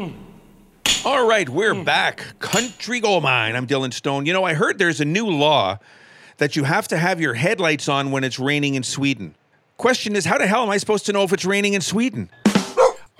Mm. All right, we're mm. back. Country Gold Mine. I'm Dylan Stone. You know, I heard there's a new law that you have to have your headlights on when it's raining in Sweden. Question is, how the hell am I supposed to know if it's raining in Sweden?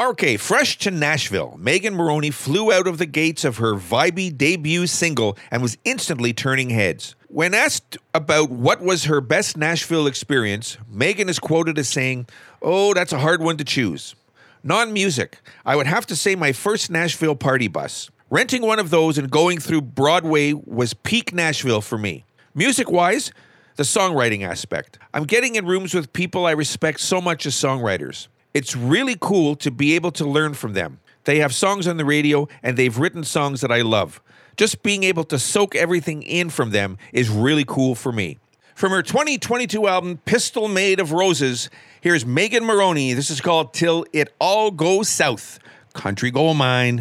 Okay, fresh to Nashville, Megan Moroney flew out of the gates of her vibey debut single and was instantly turning heads. When asked about what was her best Nashville experience, Megan is quoted as saying, Oh, that's a hard one to choose. Non music, I would have to say my first Nashville party bus. Renting one of those and going through Broadway was peak Nashville for me. Music wise, the songwriting aspect. I'm getting in rooms with people I respect so much as songwriters. It's really cool to be able to learn from them. They have songs on the radio and they've written songs that I love. Just being able to soak everything in from them is really cool for me. From her 2022 album, Pistol Made of Roses, here's Megan Moroney. This is called Til It All Goes South. Country Gold Mine.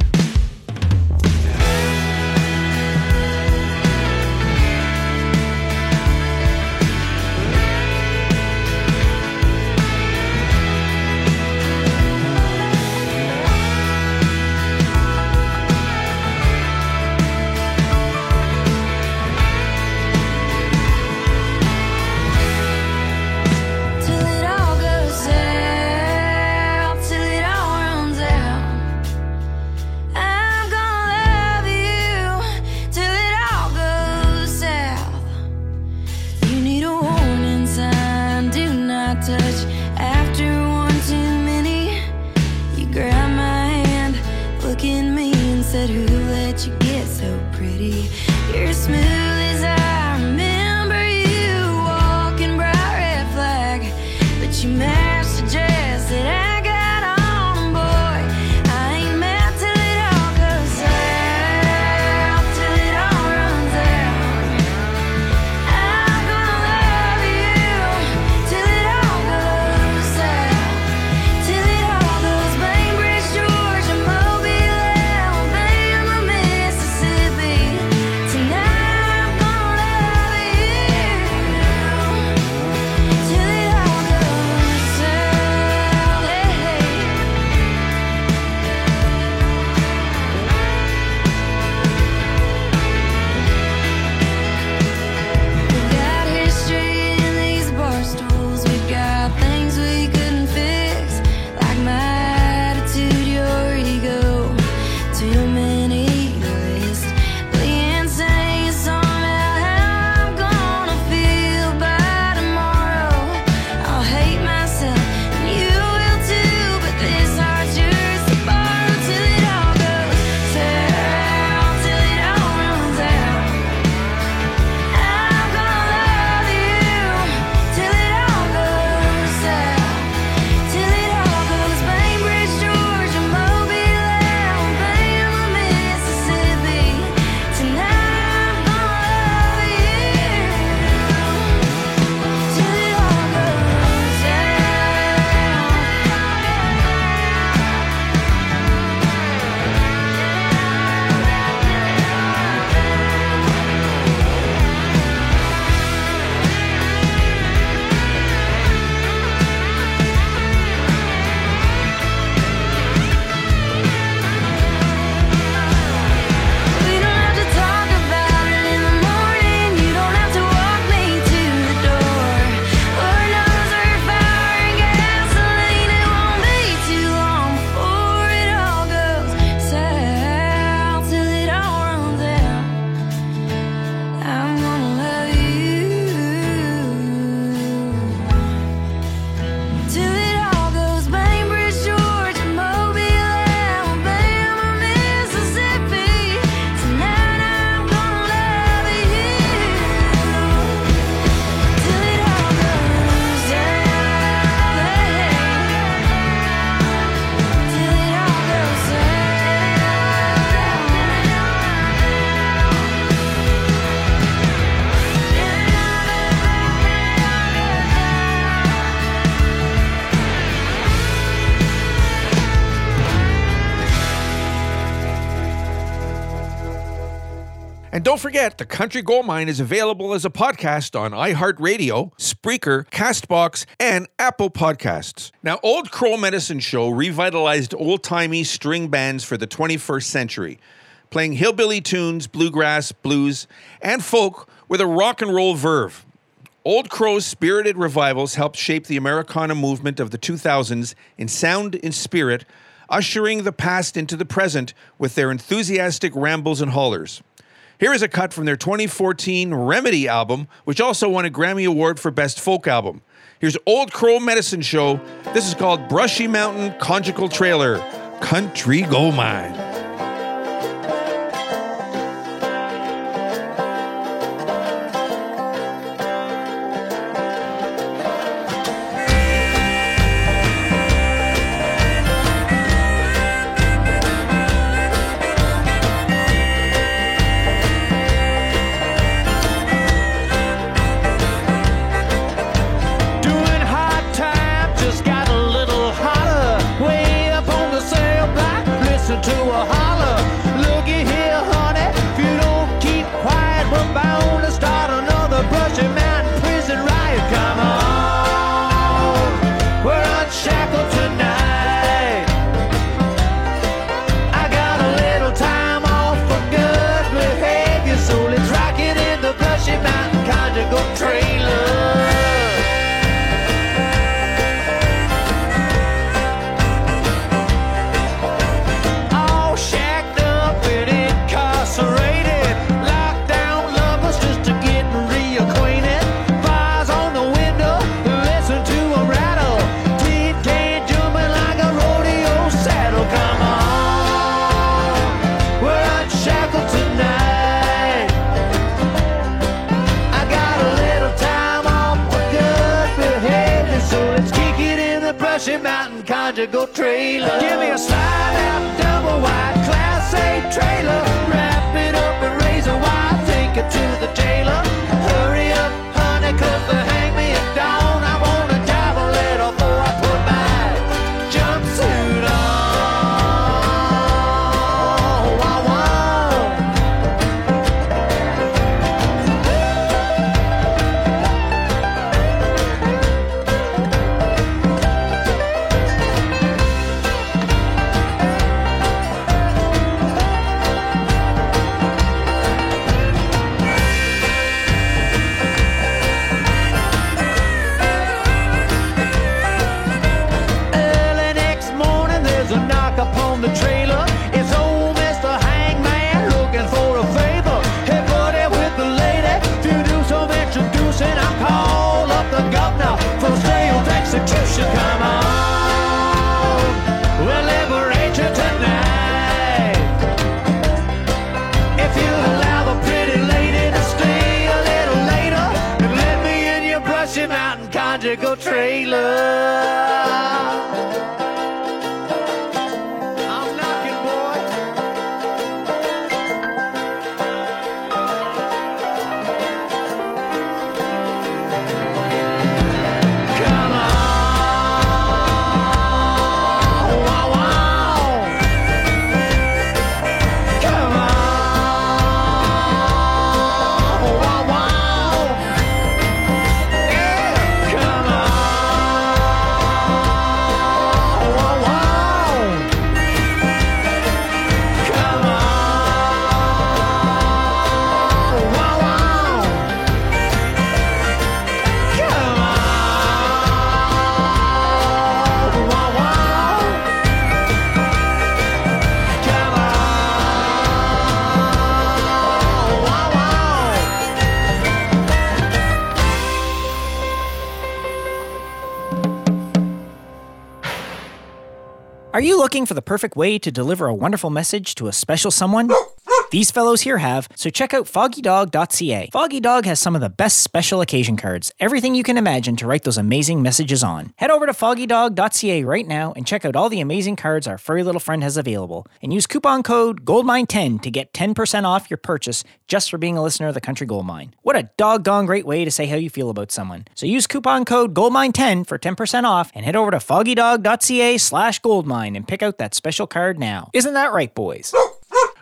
Don't forget, the Country Gold Mine is available as a podcast on iHeartRadio, Spreaker, Castbox, and Apple Podcasts. Now, Old Crow Medicine Show revitalized old timey string bands for the 21st century, playing hillbilly tunes, bluegrass, blues, and folk with a rock and roll verve. Old Crow's spirited revivals helped shape the Americana movement of the 2000s in sound and spirit, ushering the past into the present with their enthusiastic rambles and hollers. Here is a cut from their 2014 Remedy album, which also won a Grammy Award for Best Folk Album. Here's Old Crow Medicine Show. This is called Brushy Mountain Conjugal Trailer, Country Gold Mine. Conjugal trailer. Give me a slide out, double wide, class A trailer. Wrap it up and razor wire, take it to the jailer. Hurry up, conjugal trailer. Are you looking for the perfect way to deliver a wonderful message to a special someone? These fellows here have, so check out foggydog.ca. Foggy Dog has some of the best special occasion cards, everything you can imagine to write those amazing messages on. Head over to foggydog.ca right now and check out all the amazing cards our furry little friend has available. And use coupon code GOLDMINE10 to get 10% off your purchase just for being a listener of the Country Gold Mine. What a doggone great way to say how you feel about someone. So use coupon code GOLDMINE10 for 10% off and head over to foggydog.ca slash goldmine and pick out that special card now. Isn't that right, boys?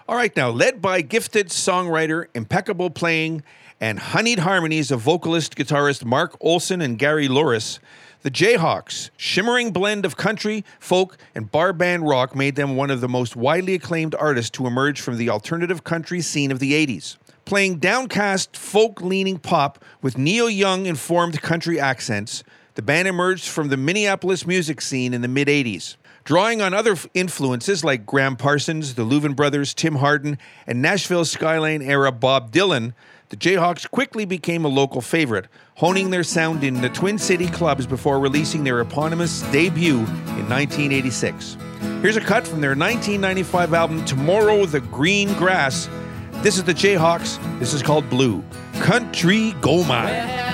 All right, now, led by gifted songwriter, impeccable playing, and honeyed harmonies of vocalist guitarist Mark Olson and Gary Louris, the Jayhawks' shimmering blend of country, folk, and bar band rock made them one of the most widely acclaimed artists to emerge from the alternative country scene of the 80s. Playing downcast, folk leaning pop with Neil Young informed country accents, the band emerged from the Minneapolis music scene in the mid 80s. Drawing on other influences like Gram Parsons, the Louvin Brothers, Tim Hardin, and Nashville Skyline era Bob Dylan, the Jayhawks quickly became a local favorite, honing their sound in the Twin City clubs before releasing their eponymous debut in 1986. Here's a cut from their 1995 album Tomorrow the Green Grass. This is the Jayhawks. This is called Blue. Country Mine.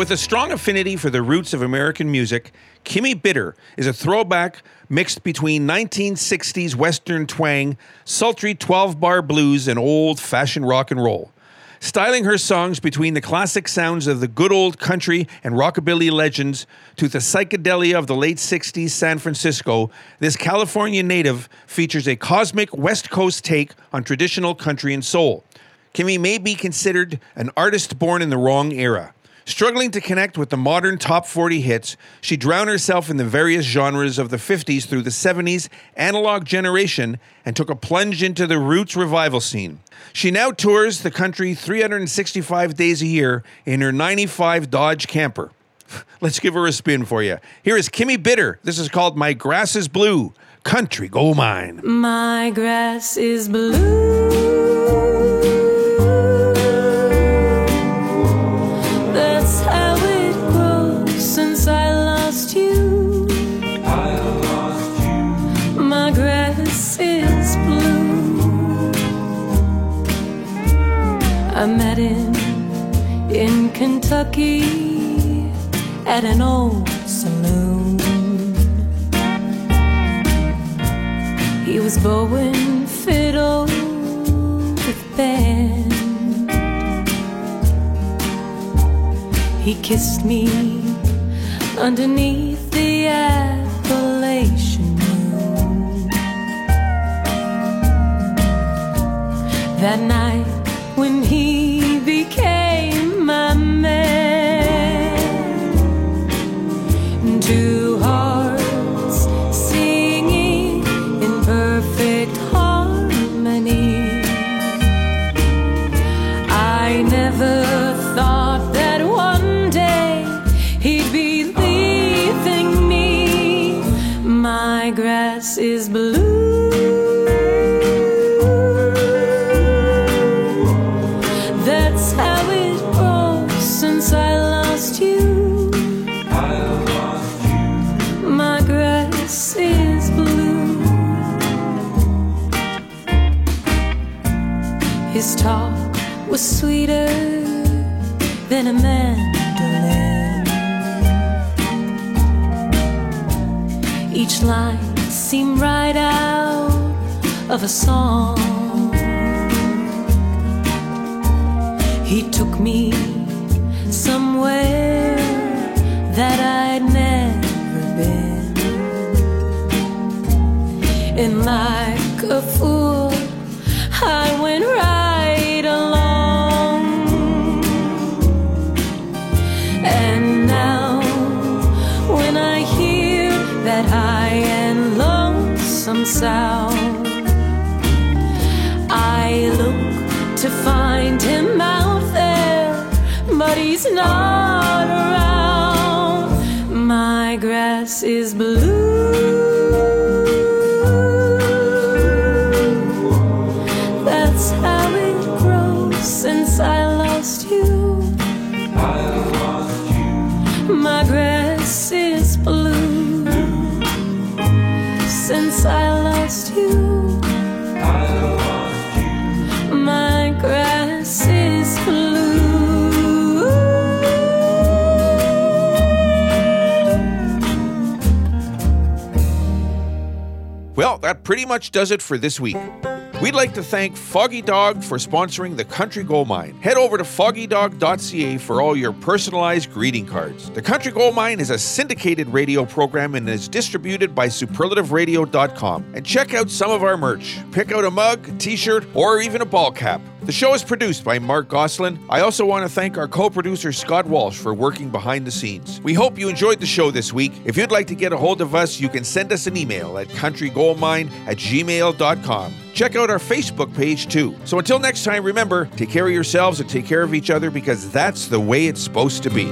With a strong affinity for the roots of American music, Kimmi Bitter is a throwback mixed between 1960s Western twang, sultry 12 bar blues, and old fashioned rock and roll. Styling her songs between the classic sounds of the good old country and rockabilly legends to the psychedelia of the late 60s San Francisco, this California native features a cosmic West Coast take on traditional country and soul. Kimmi may be considered an artist born in the wrong era. Struggling to connect with the modern top 40 hits, she drowned herself in the various genres of the 50s through the 70s analog generation and took a plunge into the roots revival scene. She now tours the country 365 days a year in her 95 Dodge camper. Let's give her a spin for you. Here is Kimmi Bitter. This is called My Grass is Blue, Country Gold Mine. My grass is blue. Met him in Kentucky at an old saloon. He was bowing fiddle with band. He kissed me underneath the Appalachian moon. That night when he became His talk was sweeter than a mandolin. Each line seemed right out of a song. He took me somewhere that I'd never been. And like a fool, I went right sound, I look to find him out there, but he's not around. My grass is blue. That pretty much does it for this week. We'd like to thank Foggy Dog for sponsoring the Country Gold Mine. Head over to foggydog.ca for all your personalized greeting cards. The Country Gold Mine is a syndicated radio program and is distributed by superlativeradio.com. And check out some of our merch. Pick out a mug, t-shirt, or even a ball cap. The show is produced by Mark Goslin. I also want to thank our co-producer Scott Walsh for working behind the scenes. We hope you enjoyed the show this week. If you'd like to get a hold of us, you can send us an email at countrygoldmine at gmail.com. Check out our Facebook page too. So until next time, remember, take care of yourselves and take care of each other because that's the way it's supposed to be.